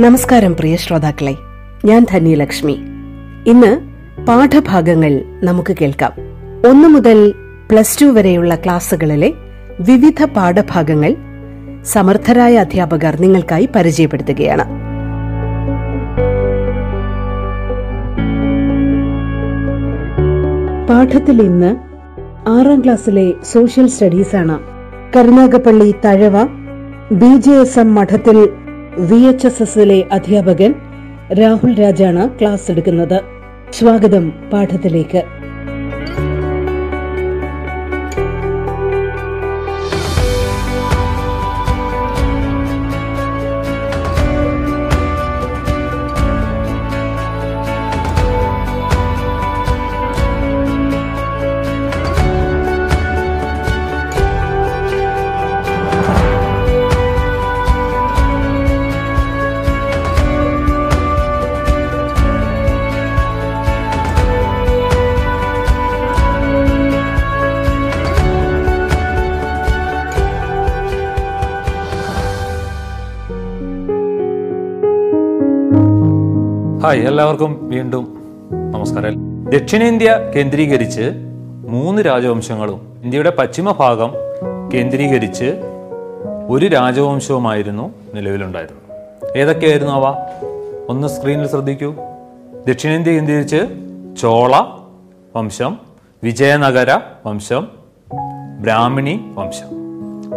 നമസ്കാരം പ്രിയ ശ്രോതാക്കളെ. ഞാൻ ധന്യലക്ഷ്മി. ഇന്ന് പാഠഭാഗങ്ങൾ നമുക്ക് കേൾക്കാം. ഒന്നു മുതൽ പ്ലസ് ടു വരെയുള്ള ക്ലാസ്സുകളിലെ വിവിധ പാഠഭാഗങ്ങൾ സമർത്ഥരായ അധ്യാപകർ നിങ്ങൾക്കായി പരിചയപ്പെടുത്തുകയാണ്. പാഠത്തിൽ ഇന്ന് ആറാം ക്ലാസ്സിലെ സോഷ്യൽ സ്റ്റഡീസ് ആണ്. Karunagappally Thazhava B J S M Madathil V H S എസിലെ അധ്യാപകൻ രാഹുൽ രാജാണ് ക്ലാസ് എടുക്കുന്നത്. സ്വാഗതം പാഠത്തിലേക്ക്. ഹായ് എല്ലാവർക്കും വീണ്ടും നമസ്കാരം. ദക്ഷിണേന്ത്യ കേന്ദ്രീകരിച്ച് മൂന്ന് രാജവംശങ്ങളും ഇന്ത്യയുടെ പശ്ചിമ ഭാഗം കേന്ദ്രീകരിച്ച് ഒരു രാജവംശവുമായിരുന്നു നിലവിലുണ്ടായിരുന്നത്. ഏതൊക്കെയായിരുന്നു അവ? ഒന്ന് സ്ക്രീനിൽ ശ്രദ്ധിക്കൂ. ദക്ഷിണേന്ത്യ കേന്ദ്രീകരിച്ച് ചോള വംശം വിജയനഗര വംശം ബ്രാഹ്മിണി വംശം.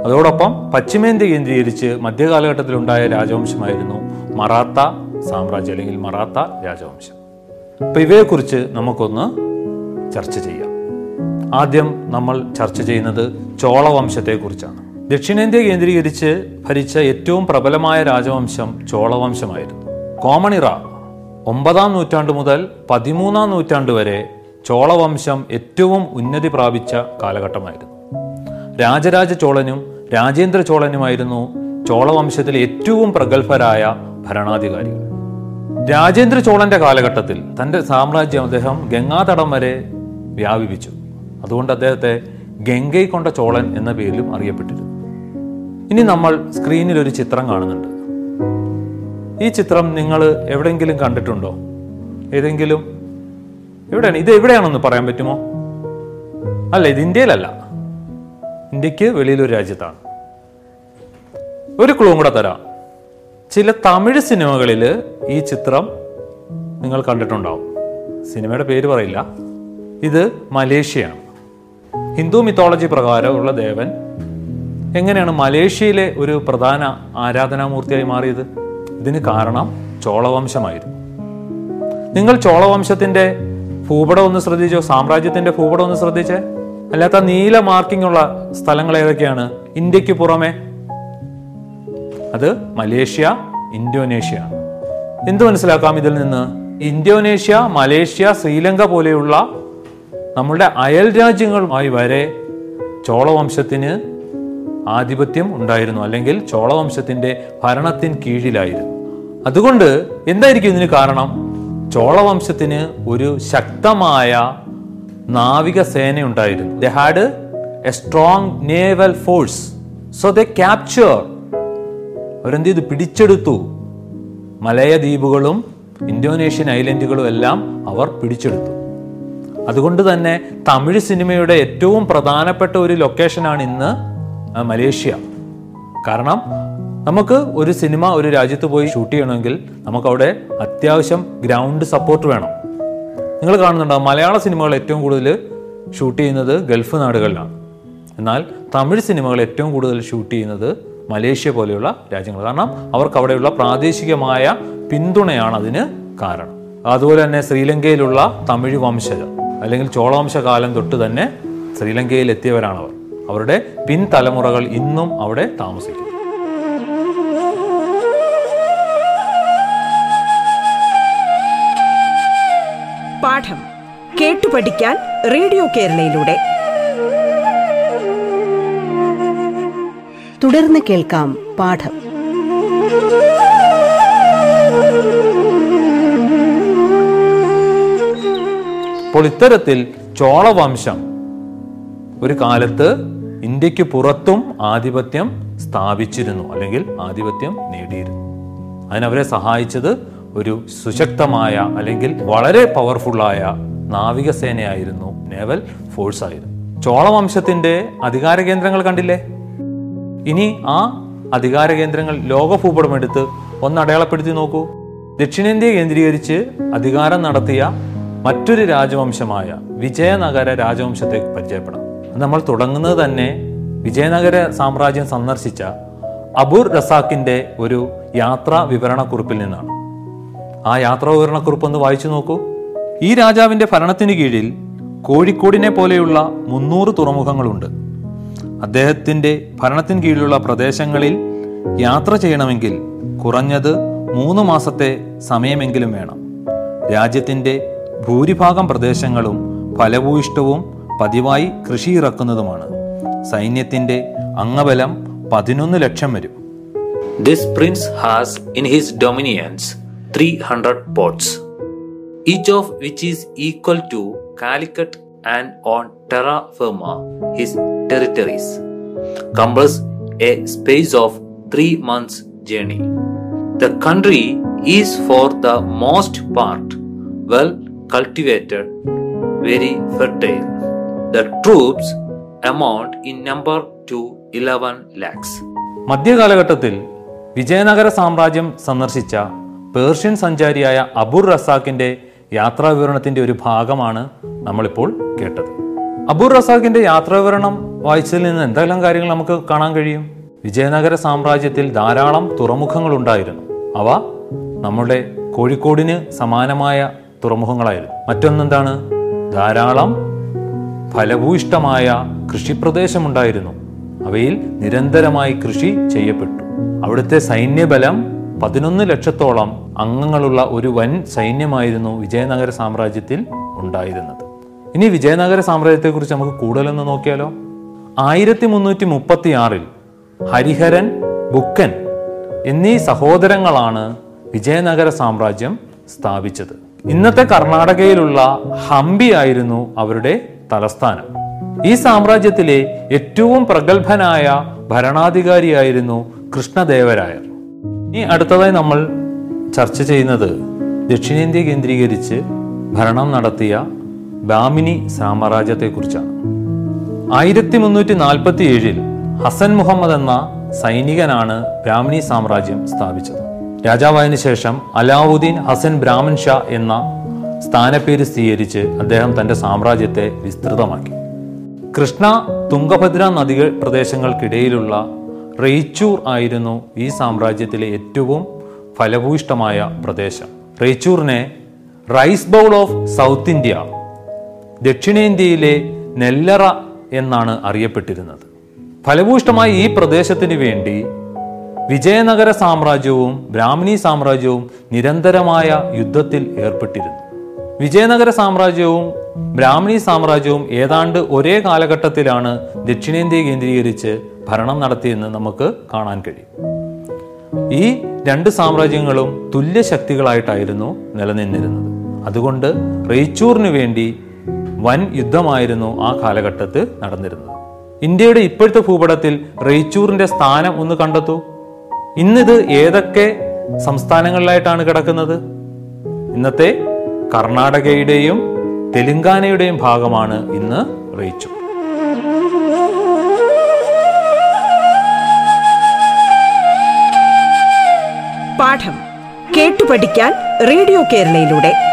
അതോടൊപ്പം പശ്ചിമേന്ത്യ കേന്ദ്രീകരിച്ച് മധ്യകാലഘട്ടത്തിലുണ്ടായ രാജവംശമായിരുന്നു മറാത്ത സാമ്രാജ്യം അല്ലെങ്കിൽ മറാത്ത രാജവംശം. അപ്പം ഇവയെക്കുറിച്ച് നമുക്കൊന്ന് ചർച്ച ചെയ്യാം. ആദ്യം നമ്മൾ ചർച്ച ചെയ്യുന്നത് ചോളവംശത്തെക്കുറിച്ചാണ്. ദക്ഷിണേന്ത്യ കേന്ദ്രീകരിച്ച് ഭരിച്ച ഏറ്റവും പ്രബലമായ രാജവംശം ചോളവംശമായിരുന്നു. കോമണിറ ഒമ്പതാം നൂറ്റാണ്ട് മുതൽ പതിമൂന്നാം നൂറ്റാണ്ട് വരെ ചോളവംശം ഏറ്റവും ഉന്നതി പ്രാപിച്ച കാലഘട്ടമായിരുന്നു. രാജരാജ ചോളനും രാജേന്ദ്ര ചോളനുമായിരുന്നു ചോളവംശത്തിലെ ഏറ്റവും പ്രഗത്ഭരായ ഭരണാധികാരികൾ. രാജേന്ദ്ര ചോളന്റെ കാലഘട്ടത്തിൽ തന്റെ സാമ്രാജ്യം അദ്ദേഹം ഗംഗാതടം വരെ വ്യാപിപ്പിച്ചു. അതുകൊണ്ട് അദ്ദേഹത്തെ ഗംഗൈ കൊണ്ട ചോളൻ എന്ന പേരിലും അറിയപ്പെട്ടിരുന്നു. ഇനി നമ്മൾ സ്ക്രീനിൽ ഒരു ചിത്രം കാണുന്നുണ്ട്. ഈ ചിത്രം നിങ്ങൾ എവിടെയെങ്കിലും കണ്ടിട്ടുണ്ടോ? ഏതെങ്കിലും എവിടെയാണ്? ഇത് എവിടെയാണെന്ന് പറയാൻ പറ്റുമോ? അല്ല ഇത് ഇന്ത്യയിലല്ല. ഇന്ത്യയ്ക്ക് വെളിയിലൊരു രാജ്യത്താണ്. ഒരു ക്ലൂം കൂടെ തരാം. ചില തമിഴ് സിനിമകളിൽ ഈ ചിത്രം നിങ്ങൾ കണ്ടിട്ടുണ്ടാവും. സിനിമയുടെ പേര് പറയില്ല. ഇത് മലേഷ്യയാണ്. ഹിന്ദു മിത്തോളജി പ്രകാരമുള്ള ദേവൻ എങ്ങനെയാണ് മലേഷ്യയിലെ ഒരു പ്രധാന ആരാധനാമൂർത്തിയായി മാറിയത്? ഇതിന് കാരണം ചോളവംശമായിരുന്നു. നിങ്ങൾ ചോളവംശത്തിന്റെ ഭൂപടം ഒന്ന് ശ്രദ്ധിച്ചോ? സാമ്രാജ്യത്തിന്റെ ഭൂപടം ഒന്ന് ശ്രദ്ധിച്ചേ? അല്ലാത്ത നീല മാർക്കിംഗ് ഉള്ള സ്ഥലങ്ങൾ ഏതൊക്കെയാണ്? ഇന്ത്യയ്ക്ക് പുറമെ അത് മലേഷ്യ ഇന്തോനേഷ്യ. എന്ത് മനസ്സിലാക്കാം ഇതിൽ നിന്ന്? ഇന്തോനേഷ്യ മലേഷ്യ ശ്രീലങ്ക പോലെയുള്ള നമ്മുടെ അയൽ രാജ്യങ്ങളുമായി വരെ ചോളവംശത്തിന് ആധിപത്യം ഉണ്ടായിരുന്നു. അല്ലെങ്കിൽ ചോളവംശത്തിന്റെ ഭരണത്തിൻ കീഴിലായിരുന്നു. അതുകൊണ്ട് എന്തായിരിക്കും ഇതിന് കാരണം? ചോളവംശത്തിന് ഒരു ശക്തമായ നാവിക സേന ഉണ്ടായിരുന്നു. They had a strong naval force so they capture അവരെന്ത് ചെയ്തു പിടിച്ചെടുത്തു. മലയ ദ്വീപുകളും ഇന്തോനേഷ്യൻ ഐലൻഡുകളും എല്ലാം അവർ പിടിച്ചെടുത്തു. അതുകൊണ്ട് തന്നെ തമിഴ് സിനിമയുടെ ഏറ്റവും പ്രധാനപ്പെട്ട ഒരു ലൊക്കേഷനാണ് ഇന്ന് മലേഷ്യ. കാരണം നമുക്ക് ഒരു സിനിമ ഒരു രാജ്യത്ത് പോയി ഷൂട്ട് ചെയ്യണമെങ്കിൽ നമുക്കവിടെ അത്യാവശ്യം ഗ്രൗണ്ട് സപ്പോർട്ട് വേണം. നിങ്ങൾ കാണുന്നുണ്ടോ? മലയാള സിനിമകൾ ഏറ്റവും കൂടുതൽ ഷൂട്ട് ചെയ്യുന്നത് ഗൾഫ് നാടുകളിലാണ്. എന്നാൽ തമിഴ് സിനിമകൾ ഏറ്റവും കൂടുതൽ ഷൂട്ട് ചെയ്യുന്നത് മലേഷ്യ പോലെയുള്ള രാജ്യങ്ങൾ. കാരണം അവർക്ക് അവിടെയുള്ള പ്രാദേശികമായ പിന്തുണയാണ് അതിന് കാരണം. അതുപോലെ തന്നെ ശ്രീലങ്കയിലുള്ള തമിഴ് വംശജർ അല്ലെങ്കിൽ ചോളവംശകാലം തൊട്ട് തന്നെ ശ്രീലങ്കയിൽ എത്തിയവരാണവർ അവരുടെ പിൻതലമുറകൾ ഇന്നും അവിടെ താമസിക്കുന്നു. പാഠം കേട്ടു പഠിക്കാൻ റേഡിയോ കേരളയിലൂടെ. തുടർന്ന് കേൾക്കാം പാഠം. അപ്പോൾ ഇത്തരത്തിൽ ചോളവംശം ഒരു കാലത്ത് ഇന്ത്യയ്ക്ക് പുറത്തും ആധിപത്യം സ്ഥാപിച്ചിരുന്നു അല്ലെങ്കിൽ ആധിപത്യം നേടിയിരുന്നു. അതിനവരെ സഹായിച്ചത് ഒരു സുശക്തമായ അല്ലെങ്കിൽ വളരെ പവർഫുള്ളായ നാവികസേനയായിരുന്നു നേവൽ ഫോഴ്സ് ആയിരുന്നു. ചോളവംശത്തിന്റെ അധികാര കേന്ദ്രങ്ങൾ കണ്ടില്ലേ? ഇനി ആ അധികാര കേന്ദ്രങ്ങൾ ലോക ഭൂപടം എടുത്ത് ഒന്ന് അടയാളപ്പെടുത്തി നോക്കൂ. ദക്ഷിണേന്ത്യ കേന്ദ്രീകരിച്ച് അധികാരം നടത്തിയ മറ്റൊരു രാജവംശമായ വിജയനഗര രാജവംശത്തെ പരിചയപ്പെടാം. നമ്മൾ തുടങ്ങുന്നത് തന്നെ വിജയനഗര സാമ്രാജ്യം സന്ദർശിച്ച അബുർ റസാക്കിന്റെ ഒരു യാത്രാ വിവരണക്കുറിപ്പിൽ നിന്നാണ്. ആ യാത്രാ വിവരണക്കുറിപ്പ് ഒന്ന് വായിച്ചു നോക്കൂ. ഈ രാജാവിന്റെ ഭരണത്തിന് കീഴിൽ കോഴിക്കോടിനെ പോലെയുള്ള മുന്നൂറ് തുറമുഖങ്ങളുണ്ട്. അദ്ദേഹത്തിന്റെ ഭരണത്തിന് കീഴിലുള്ള പ്രദേശങ്ങളിൽ യാത്ര ചെയ്യണമെങ്കിൽ കുറഞ്ഞത് മൂന്ന് മാസത്തെ സമയമെങ്കിലും വേണം. രാജ്യത്തിന്റെ ഭൂരിഭാഗം പ്രദേശങ്ങളും ഫലഭൂയിഷ്ടവും പതിവായി കൃഷി ഇറക്കുന്നതുമാണ്. സൈന്യത്തിന്റെ അംഗബലം പതിനൊന്ന് ലക്ഷം വരും. This prince has in his dominions 300 ports, each of which is equal to Calicut and on terra ഫെർമ his territories, covers a space of three months' journey. The country is for the most part well cultivated, very fertile. The troops amount in number to 11 lakhs. മധ്യകാലഘട്ടത്തിൽ വിജയനഗര സാമ്രാജ്യം സന്ദർശിച്ച Persian സഞ്ചാരിയായ അബുർ റസാഖിന്റെ യാത്രാ വിവരണത്തിന്റെ ഒരു ഭാഗമാണ് നമ്മളിപ്പോൾ കേട്ടത് അബുർ റസാഖിന്റെ യാത്രാവിവരണം വായിച്ചതിൽ നിന്ന് എന്തെല്ലാം കാര്യങ്ങൾ നമുക്ക് കാണാൻ കഴിയും? വിജയനഗര സാമ്രാജ്യത്തിൽ ധാരാളം തുറമുഖങ്ങൾ ഉണ്ടായിരുന്നു അവ നമ്മുടെ കോഴിക്കോടിന് സമാനമായ തുറമുഖങ്ങളായിരുന്നു. മറ്റൊന്നെന്താണ്? ധാരാളം ഫലഭൂയിഷ്ടമായ കൃഷിപ്രദേശമുണ്ടായിരുന്നു. അവയിൽ നിരന്തരമായി കൃഷി ചെയ്യപ്പെട്ടു. അവിടുത്തെ സൈന്യബലം പതിനൊന്ന് ലക്ഷത്തോളം അംഗങ്ങളുള്ള ഒരു വൻ സൈന്യമായിരുന്നു വിജയനഗര സാമ്രാജ്യത്തിൽ ഉണ്ടായിരുന്നത്. ഇനി വിജയനഗര സാമ്രാജ്യത്തെക്കുറിച്ച് നമുക്ക് കൂടുതലൊന്ന് നോക്കിയാലോ? ആയിരത്തി മുന്നൂറ്റി മുപ്പത്തി ആറിൽ ഹരിഹരൻ ബുക്കൻ എന്നീ സഹോദരങ്ങളാണ് വിജയനഗര സാമ്രാജ്യം സ്ഥാപിച്ചത്. ഇന്നത്തെ കർണാടകയിലുള്ള ഹംപി ആയിരുന്നു അവരുടെ തലസ്ഥാനം. ഈ സാമ്രാജ്യത്തിലെ ഏറ്റവും പ്രഗത്ഭനായ ഭരണാധികാരിയായിരുന്നു കൃഷ്ണദേവരായർ. ഇനി അടുത്തതായി നമ്മൾ ചർച്ച ചെയ്യുന്നത് ദക്ഷിണേന്ത്യ കേന്ദ്രീകരിച്ച് ഭരണം നടത്തിയ ബാമിനി സാമ്രാജ്യത്തെക്കുറിച്ചാണ്. ആയിരത്തി മുന്നൂറ്റി നാൽപ്പത്തി ഏഴിൽ ഹസൻ മുഹമ്മദ് എന്ന സൈനികനാണ് ബ്രാഹ്മിണി സാമ്രാജ്യം സ്ഥാപിച്ചത്. രാജാവായതിനു ശേഷം അലാവുദ്ദീൻ ഹസൻ ബ്രാഹ്മൺ ഷാ എന്ന സ്ഥാനപ്പേര് സ്വീകരിച്ച് അദ്ദേഹം തന്റെ സാമ്രാജ്യത്തെ വിസ്തൃതമാക്കി. കൃഷ്ണ തുംഗഭദ്ര നദികൾ പ്രദേശങ്ങൾക്കിടയിലുള്ള റെയ്ച്ചൂർ ആയിരുന്നു ഈ സാമ്രാജ്യത്തിലെ ഏറ്റവും ഫലഭൂയിഷ്ടമായ പ്രദേശം. റെയ്ച്ചൂറിനെ rice bowl of South India ദക്ഷിണേന്ത്യയിലെ നെല്ലറ എന്നാണ് അറിയപ്പെട്ടിരുന്നത്. ഫലഭൂഷ്ടമായ ഈ പ്രദേശത്തിന് വേണ്ടി വിജയനഗര സാമ്രാജ്യവും ബ്രാഹ്മണി സാമ്രാജ്യവും നിരന്തരമായ യുദ്ധത്തിൽ ഏർപ്പെട്ടിരുന്നു. വിജയനഗര സാമ്രാജ്യവും ബ്രാഹ്മണി സാമ്രാജ്യവും ഏതാണ്ട് ഒരേ കാലഘട്ടത്തിലാണ് ദക്ഷിണേന്ത്യ കേന്ദ്രീകരിച്ച് ഭരണം നടത്തിയെന്ന് നമുക്ക് കാണാൻ കഴിയും. ഈ രണ്ട് സാമ്രാജ്യങ്ങളും തുല്യ ശക്തികളായിട്ടായിരുന്നു നിലനിന്നിരുന്നത്. അതുകൊണ്ട് റെയ്ച്ചൂറിനു വേണ്ടി വൻ യുദ്ധമായിരുന്നു ആ കാലഘട്ടത്തിൽ നടന്നിരുന്നത്. ഇന്ത്യയുടെ ഇപ്പോഴത്തെ ഭൂപടത്തിൽ റെയ്ച്ചൂറിന്റെ സ്ഥാനം ഒന്ന് കണ്ടെത്തൂ. ഇന്നിത് ഏതൊക്കെ സംസ്ഥാനങ്ങളിലായിട്ടാണ് കിടക്കുന്നത്? ഇന്നത്തെ കർണാടകയുടെയും തെലുങ്കാനയുടെയും ഭാഗമാണ് ഇന്ന് റെയ്ച്ചൂർ. പാഠം കേട്ടു പഠിക്കാൻ റേഡിയോ കേരളയിലൂടെ.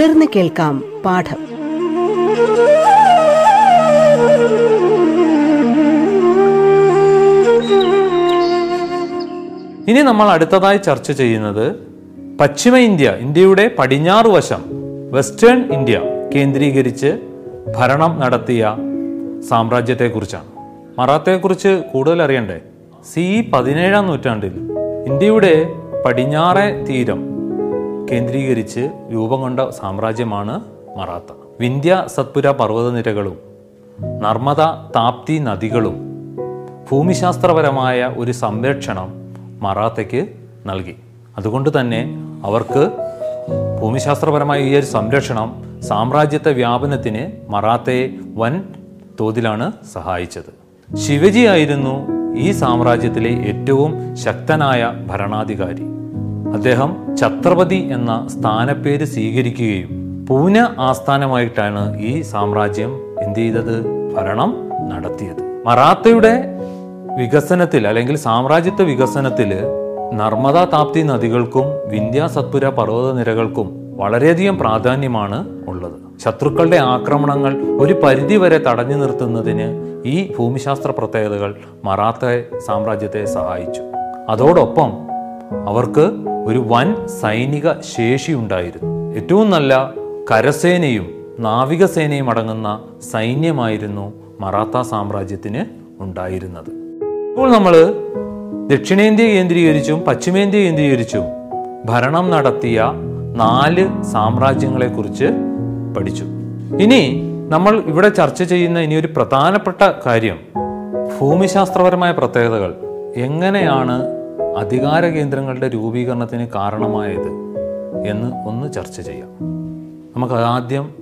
തുടർന്ന് കേൾക്കാം പാഠം. ഇനി നമ്മൾ അടുത്തതായി ചർച്ച ചെയ്യുന്നത് പശ്ചിമ ഇന്ത്യ ഇന്ത്യയുടെ പടിഞ്ഞാറ് വശം വെസ്റ്റേൺ ഇന്ത്യ കേന്ദ്രീകരിച്ച് ഭരണം നടത്തിയ സാമ്രാജ്യത്തെക്കുറിച്ചാണ്. മറാത്തയെക്കുറിച്ച് കൂടുതൽ അറിയണ്ടേ? സി പതിനേഴാം നൂറ്റാണ്ടിൽ ഇന്ത്യയുടെ പടിഞ്ഞാറെ തീരം കേന്ദ്രീകരിച്ച് രൂപം കൊണ്ട സാമ്രാജ്യമാണ് മറാത്ത. വിന്ധ്യ സത്പുര പർവതനിരകളും നർമ്മദ താപ്തി നദികളും ഭൂമിശാസ്ത്രപരമായ ഒരു സംരക്ഷണം മറാത്തയ്ക്ക് നൽകി. അതുകൊണ്ട് തന്നെ അവർക്ക് ഭൂമിശാസ്ത്രപരമായ ഈ ഒരു സംരക്ഷണം സാമ്രാജ്യത്തെ വ്യാപനത്തിന് മറാത്തയെ വൻ തോതിലാണ് സഹായിച്ചത്. ശിവജി ആയിരുന്നു ഈ സാമ്രാജ്യത്തിലെ ഏറ്റവും ശക്തനായ ഭരണാധികാരി. അദ്ദേഹം ഛത്രപതി എന്ന സ്ഥാനപ്പേര് സ്വീകരിക്കുകയും പൂന ആസ്ഥാനമായിട്ടാണ് ഈ സാമ്രാജ്യം എന്ത് ചെയ്തത്? ഭരണം നടത്തിയത്. മറാത്തയുടെ വികസനത്തിൽ അല്ലെങ്കിൽ സാമ്രാജ്യത്വ വികസനത്തിൽ നർമ്മദ താപ്തി നദികൾക്കും വിന്ധ്യ സത്പുര പർവത നിരകൾക്കും വളരെയധികം പ്രാധാന്യമാണ് ഉള്ളത്. ശത്രുക്കളുടെ ആക്രമണങ്ങൾ ഒരു പരിധിവരെ തടഞ്ഞു നിർത്തുന്നതിന് ഈ ഭൂമിശാസ്ത്ര പ്രത്യേകതകൾ മറാത്ത സാമ്രാജ്യത്തെ സഹായിച്ചു. അതോടൊപ്പം അവർക്ക് ഒരു വൻ സൈനിക ശേഷി ഉണ്ടായിരുന്നു. ഏറ്റവും നല്ല കരസേനയും നാവികസേനയും അടങ്ങുന്ന സൈന്യമായിരുന്നു മറാത്ത സാമ്രാജ്യത്തിന് ഉണ്ടായിരുന്നത്. ഇപ്പോൾ നമ്മൾ ദക്ഷിണേന്ത്യ കേന്ദ്രീകരിച്ചും പശ്ചിമേന്ത്യ കേന്ദ്രീകരിച്ചും ഭരണം നടത്തിയ നാല് സാമ്രാജ്യങ്ങളെക്കുറിച്ച് പഠിച്ചു. ഇനി നമ്മൾ ഇവിടെ ചർച്ച ചെയ്യുന്ന ഇനി ഒരു പ്രധാനപ്പെട്ട കാര്യം ഭൂമിശാസ്ത്രപരമായ പ്രത്യേകതകൾ. എങ്ങനെയാണ് അധികാര കേന്ദ്രങ്ങളുടെ രൂപീകരണത്തിന് കാരണമായത് എന്ന് ഒന്ന് ചർച്ച ചെയ്യാം. നമുക്ക് ആദ്യം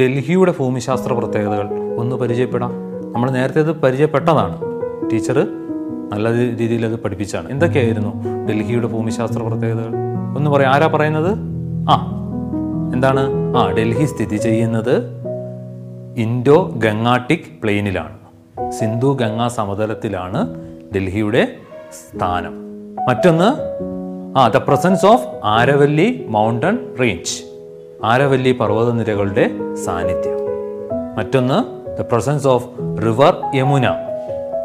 ഡൽഹിയുടെ ഭൂമിശാസ്ത്ര പ്രത്യേകതകൾ ഒന്ന് പരിചയപ്പെടാം. നമ്മൾ നേരത്തെ ഇത് പരിചയപ്പെട്ടതാണ്. ടീച്ചർ നല്ല രീതിയിൽ അത് പഠിപ്പിച്ചാണ്. എന്തൊക്കെയായിരുന്നു ഡൽഹിയുടെ ഭൂമിശാസ്ത്ര പ്രത്യേകതകൾ? ഒന്ന് പറയാം. ആരാ പറയുന്നത്? ആ എന്താണ്? ആ ഡൽഹി സ്ഥിതി ചെയ്യുന്നത് ഇൻഡോ ഗംഗാട്ടിക് പ്ലെയിനിലാണ്. സിന്ധു ഗംഗാ സമതലത്തിലാണ് ഡൽഹിയുടെ സ്ഥാനം. മറ്റൊന്ന് ആ the presence of Aravalli mountain range Aravalli പർവതനിരകളുടെ സാന്നിധ്യം. മറ്റൊന്ന് the presence of river Yamuna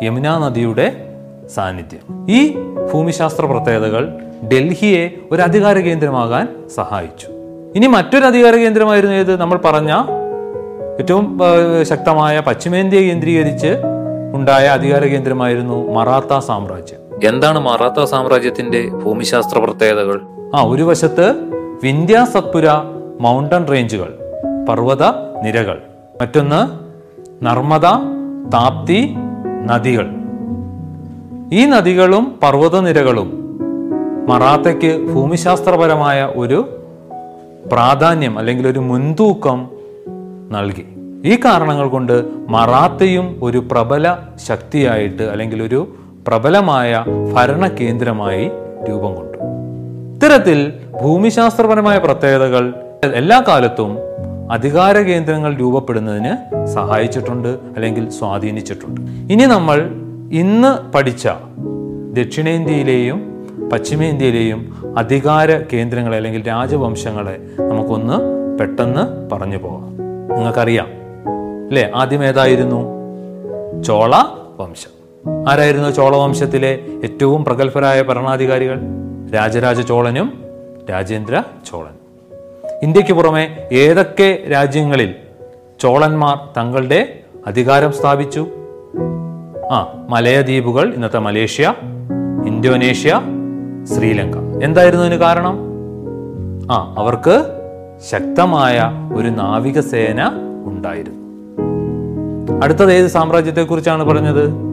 Yamuna നദിയുടെ സാന്നിധ്യം. ഈ ഭൂമിശാസ്ത്ര പ്രത്യേകതകൾ ഡൽഹിയെ ഒരു അധികാര കേന്ദ്രമാകാൻ സഹായിച്ചു. ഇനി മറ്റൊരു അധികാര കേന്ദ്രമായിരുന്നു ഏത്? നമ്മൾ പറഞ്ഞ ഏറ്റവും ശക്തമായ പശ്ചിമേന്ത്യ കേന്ദ്രീകരിച്ച് ഉണ്ടായ അധികാര കേന്ദ്രമായിരുന്നു മറാത്ത സാമ്രാജ്യം. എന്താണ് മറാത്ത സാമ്രാജ്യത്തിന്റെ ഭൂമിശാസ്ത്ര പ്രത്യേകതകൾ? ആ ഒരു വശത്ത് വിന്ധ്യ സത്പുര മൗണ്ടൻ റേഞ്ചുകൾ പർവത നിരകൾ മറ്റൊന്ന് നർമ്മദ താപ്തി നദികൾ. ഈ നദികളും പർവതനിരകളും മറാത്തയ്ക്ക് ഭൂമിശാസ്ത്രപരമായ ഒരു പ്രാധാന്യം അല്ലെങ്കിൽ ഒരു മുൻതൂക്കം നൽകി. ഈ കാരണങ്ങൾ കൊണ്ട് മറാത്തയും ഒരു പ്രബല ശക്തിയായിട്ട് അല്ലെങ്കിൽ ഒരു പ്രബലമായ ഭരണ കേന്ദ്രമായി രൂപം കൊണ്ടു. ഇത്തരത്തിൽ ഭൂമിശാസ്ത്രപരമായ പ്രത്യേകതകൾ എല്ലാ കാലത്തും അധികാര കേന്ദ്രങ്ങൾ രൂപപ്പെടുന്നതിന് സഹായിച്ചിട്ടുണ്ട് അല്ലെങ്കിൽ സ്വാധീനിച്ചിട്ടുണ്ട്. ഇനി നമ്മൾ ഇന്ന് പഠിച്ച ദക്ഷിണേന്ത്യയിലെയും പശ്ചിമേന്ത്യയിലെയും അധികാര കേന്ദ്രങ്ങളെ അല്ലെങ്കിൽ രാജവംശങ്ങളെ നമുക്കൊന്ന് പെട്ടെന്ന് പറഞ്ഞു പോകാം. നിങ്ങൾക്കറിയാം. അല്ലേ? ആദ്യം ഏതായിരുന്നു? ചോള വംശം. ആരായിരുന്നു ചോളവംശത്തിലെ ഏറ്റവും പ്രഗത്ഭരായ ഭരണാധികാരികൾ? രാജരാജ ചോളനും രാജേന്ദ്ര ചോളൻ ഇന്ത്യയ്ക്ക് പുറമെ ഏതൊക്കെ രാജ്യങ്ങളിൽ ചോളന്മാർ തങ്ങളുടെ അധികാരം സ്ഥാപിച്ചു? ആ മലയദ്വീപുകൾ ഇന്നത്തെ മലേഷ്യ ഇന്തോനേഷ്യ ശ്രീലങ്ക. എന്തായിരുന്നു അതിന് കാരണം? ആ അവർക്ക് ശക്തമായ ഒരു നാവികസേന ഉണ്ടായിരുന്നു. അടുത്തത് ഏത് സാമ്രാജ്യത്തെക്കുറിച്ചാണ് പറഞ്ഞത്?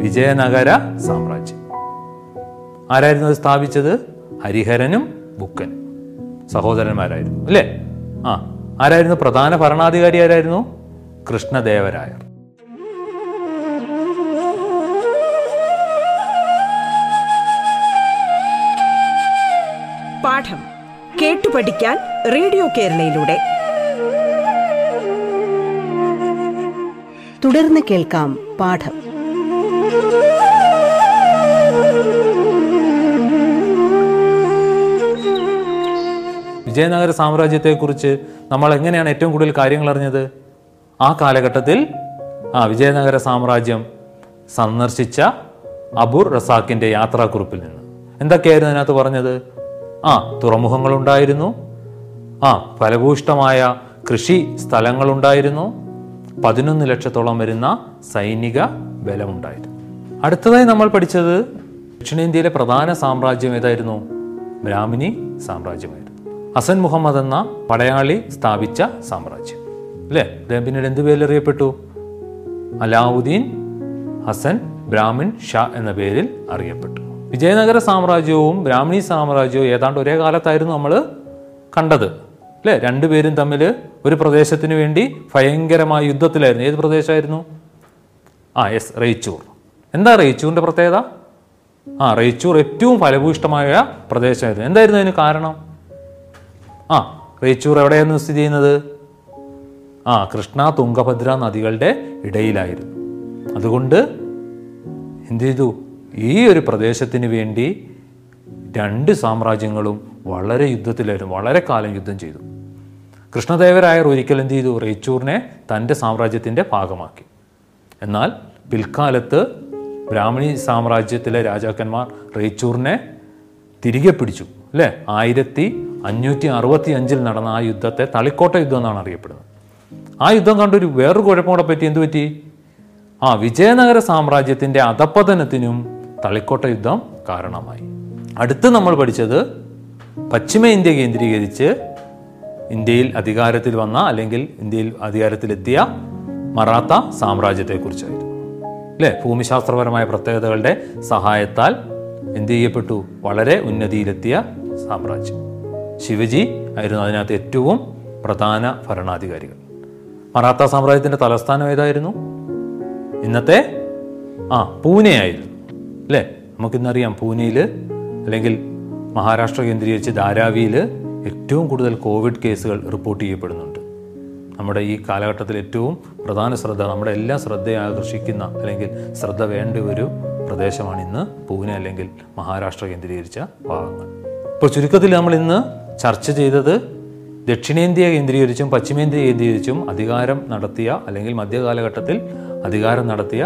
വിജയനഗര സാമ്രാജ്യം. ആരായിരുന്നു അത് സ്ഥാപിച്ചത്? ഹരിഹരനും ബുക്കനും സഹോദരന്മാരായിരുന്നു അല്ലേ? ആ ആരായിരുന്നു? പ്രധാന ഭരണാധികാരി ആരായിരുന്നു? കൃഷ്ണദേവരായർ. പാഠം കേട്ടു പഠിക്കാൻ റേഡിയോ കേരളയിലൂടെ. തുടർന്ന് കേൾക്കാം പാഠം. വിജയനഗര സാമ്രാജ്യത്തെക്കുറിച്ച് നമ്മൾ എങ്ങനെയാണ് ഏറ്റവും കൂടുതൽ കാര്യങ്ങൾ അറിഞ്ഞത്? ആ കാലഘട്ടത്തിൽ ആ വിജയനഗര സാമ്രാജ്യം സന്ദർശിച്ച അബുർ റസാക്കിന്റെ യാത്രാക്കുറിപ്പിൽ നിന്ന്. എന്തൊക്കെയായിരുന്നു അതിനകത്ത് പറഞ്ഞത്? ആ തുറമുഖങ്ങളുണ്ടായിരുന്നു. ആ ഫലഭൂഷ്ടമായ കൃഷി സ്ഥലങ്ങളുണ്ടായിരുന്നു. പതിനൊന്ന് ലക്ഷത്തോളം വരുന്ന സൈനിക ബലമുണ്ടായിരുന്നു. അടുത്തതായി നമ്മൾ പഠിച്ചത് ദക്ഷിണേന്ത്യയിലെ പ്രധാന സാമ്രാജ്യം ഏതായിരുന്നു? ബ്രാഹ്മിനി സാമ്രാജ്യമായിരുന്നു. ഹസൻ മുഹമ്മദ് എന്ന പടയാളി സ്ഥാപിച്ച സാമ്രാജ്യം. അല്ലേ? അദ്ദേഹം പിന്നീട് എന്ത് പേരിൽ അറിയപ്പെട്ടു അലാവുദ്ദീൻ ഹസൻ ബ്രാഹ്മിൻ ഷാ എന്ന പേരിൽ അറിയപ്പെട്ടു. വിജയനഗര സാമ്രാജ്യവും ബ്രാഹ്മിണി സാമ്രാജ്യവും ഏതാണ്ട് ഒരേ കാലത്തായിരുന്നു നമ്മൾ കണ്ടത്. അല്ലേ? രണ്ടുപേരും തമ്മിൽ ഒരു പ്രദേശത്തിന് വേണ്ടി ഭയങ്കരമായ യുദ്ധത്തിലായിരുന്നു. ഏത് പ്രദേശമായിരുന്നു? ആ എസ് റേച്ചൂർ എന്താ റേച്ചുവിന്റെ പ്രത്യേകത? ആ റേച്ചൂർ ഏറ്റവും ഫലഭൂയിഷ്ടമായ പ്രദേശമായിരുന്നു എന്തായിരുന്നു അതിന് കാരണം? ആ റേച്ചൂർ എവിടെയായിരുന്നു സ്ഥിതി ചെയ്യുന്നത്? ആ കൃഷ്ണ തുംഗഭദ്ര നദികളുടെ ഇടയിലായിരുന്നു. അതുകൊണ്ട് എന്ത് ചെയ്തു? ഈ ഒരു പ്രദേശത്തിന് വേണ്ടി രണ്ട് സാമ്രാജ്യങ്ങളും വളരെ യുദ്ധത്തിലായിരുന്നു. വളരെ കാലം യുദ്ധം ചെയ്തു. കൃഷ്ണദേവരായർ ഒരിക്കൽ എന്ത് ചെയ്തു? റേച്ചൂറിനെ തന്റെ സാമ്രാജ്യത്തിന്റെ ഭാഗമാക്കി. എന്നാൽ പിൽക്കാലത്ത് ബ്രാഹ്മണി സാമ്രാജ്യത്തിലെ രാജാക്കന്മാർ റേച്ചൂറിനെ തിരികെ പിടിച്ചു അല്ലേ? ആയിരത്തി അഞ്ഞൂറ്റി അറുപത്തി അഞ്ചിൽ നടന്ന ആ യുദ്ധത്തെ തളിക്കോട്ട യുദ്ധം എന്നാണ് അറിയപ്പെടുന്നത്. ആ യുദ്ധം കണ്ടൊരു വേറൊരു കുഴപ്പം കൂടെ പറ്റി. എന്ത് പറ്റി? ആ വിജയനഗര സാമ്രാജ്യത്തിന്റെ അധപ്പതനത്തിനും തളിക്കോട്ട യുദ്ധം കാരണമായി. അടുത്ത് നമ്മൾ പഠിച്ചത് പശ്ചിമ ഇന്ത്യ കേന്ദ്രീകരിച്ച് ഇന്ത്യയിൽ അധികാരത്തിൽ വന്ന അല്ലെങ്കിൽ ഇന്ത്യയിൽ അധികാരത്തിലെത്തിയ മറാത്ത സാമ്രാജ്യത്തെക്കുറിച്ചായിരുന്നു. അല്ലേ ഭൂമിശാസ്ത്രപരമായ പ്രത്യേകതകളുടെ സഹായത്താൽ എന്തു ചെയ്യപ്പെട്ടു? വളരെ ഉന്നതിയിലെത്തിയ സാമ്രാജ്യം. ശിവജി ആയിരുന്നു അതിനകത്ത് ഏറ്റവും പ്രധാന ഭരണാധികാരികൾ. മറാത്ത സാമ്രാജ്യത്തിന്റെ തലസ്ഥാനം ഏതായിരുന്നു? ഇന്നത്തെ ആ പൂനെ ആയിരുന്നു അല്ലേ നമുക്കിന്നറിയാം പൂനെയിൽ അല്ലെങ്കിൽ മഹാരാഷ്ട്ര കേന്ദ്രീകരിച്ച് ധാരാവിയിൽ ഏറ്റവും കൂടുതൽ കോവിഡ് കേസുകൾ റിപ്പോർട്ട് ചെയ്യപ്പെടുന്നുണ്ട്. നമ്മുടെ ഈ കാലഘട്ടത്തിൽ ഏറ്റവും പ്രധാന ശ്രദ്ധ നമ്മുടെ എല്ലാ ശ്രദ്ധയെ ആകർഷിക്കുന്ന അല്ലെങ്കിൽ ശ്രദ്ധ വേണ്ട ഒരു പ്രദേശമാണ് ഇന്ന് പൂനെ അല്ലെങ്കിൽ മഹാരാഷ്ട്ര കേന്ദ്രീകരിച്ച ഭാഗങ്ങൾ. ഇപ്പോൾ ചുരുക്കത്തിൽ നമ്മൾ ഇന്ന് ചർച്ച ചെയ്തത് ദക്ഷിണേന്ത്യ കേന്ദ്രീകരിച്ചും പശ്ചിമേന്ത്യ കേന്ദ്രീകരിച്ചും അധികാരം നടത്തിയ അല്ലെങ്കിൽ മധ്യകാലഘട്ടത്തിൽ അധികാരം നടത്തിയ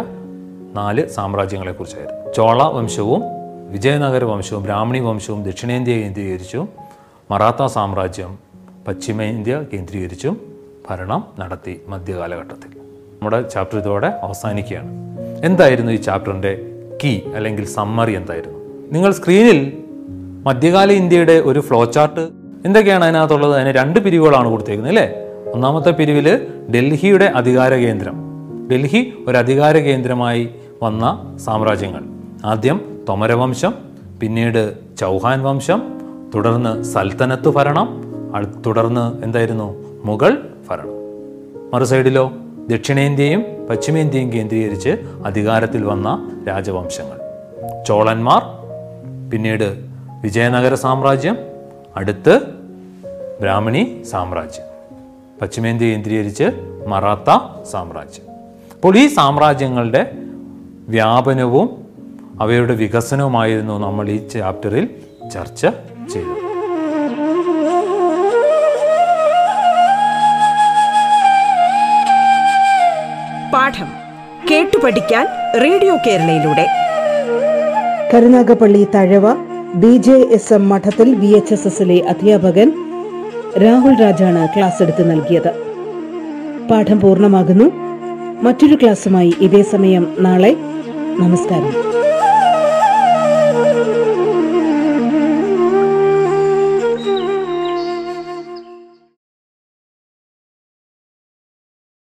നാല് സാമ്രാജ്യങ്ങളെക്കുറിച്ചായിരുന്നു. ചോള വംശവും വിജയനഗര വംശവും ബ്രാഹ്മണി വംശവും ദക്ഷിണേന്ത്യ കേന്ദ്രീകരിച്ചും മറാത്ത സാമ്രാജ്യം പശ്ചിമേന്ത്യ കേന്ദ്രീകരിച്ചും ഭരണം നടത്തി മധ്യകാലഘട്ടത്തിൽ. നമ്മുടെ ചാപ്റ്റർ ഇതോടെ അവസാനിക്കുകയാണ്. എന്തായിരുന്നു ഈ ചാപ്റ്ററിന്റെ കീ അല്ലെങ്കിൽ സമ്മറി എന്തായിരുന്നു? നിങ്ങൾ സ്ക്രീനിൽ മധ്യകാല ഇന്ത്യയുടെ ഒരു ഫ്ലോ ചാർട്ട് എന്തൊക്കെയാണ് അതിനകത്തുള്ളത്? അതിന് രണ്ട് പിരിവുകളാണ് കൊടുത്തേക്കുന്നത് അല്ലേ? ഒന്നാമത്തെ പിരിവിൽ ഡൽഹിയുടെ അധികാര കേന്ദ്രം. ഡൽഹി ഒരു അധികാര കേന്ദ്രമായി വന്ന സാമ്രാജ്യങ്ങൾ. ആദ്യം തൊമരവംശം പിന്നീട് ചൗഹാൻ വംശം തുടർന്ന് സൽത്തനത്ത് ഭരണം തുടർന്ന് എന്തായിരുന്നു? മുഗൾ ഭരണം. മറു സൈഡിലോ ദക്ഷിണേന്ത്യയും പശ്ചിമേന്ത്യയും കേന്ദ്രീകരിച്ച് അധികാരത്തിൽ വന്ന രാജവംശങ്ങൾ. ചോളന്മാർ പിന്നീട് വിജയനഗര സാമ്രാജ്യം അടുത്ത് ബ്രാഹ്മണി സാമ്രാജ്യം. പശ്ചിമേന്ത്യ കേന്ദ്രീകരിച്ച് മറാത്ത സാമ്രാജ്യം. അപ്പോൾ ഈ സാമ്രാജ്യങ്ങളുടെ വ്യാപനവും അവയുടെ വികസനവുമായിരുന്നു നമ്മൾ ഈ ചാപ്റ്ററിൽ ചർച്ച ചെയ്തത്. പാഠം കേട്ടു പഠിക്കാൻ radio കേരളയിലൂടെ. Karunagappally Thazhava B J S M Madathil B H S എസിലെ അധ്യാപകൻ രാഹുൽ രാജാണ് ക്ലാസ് എടുത്ത് നൽകിയത്. പാഠം പൂർണമാകുന്നു. മറ്റൊരു ക്ലാസ്സുമായി ഇതേ സമയം നാളെ. നമസ്കാരം.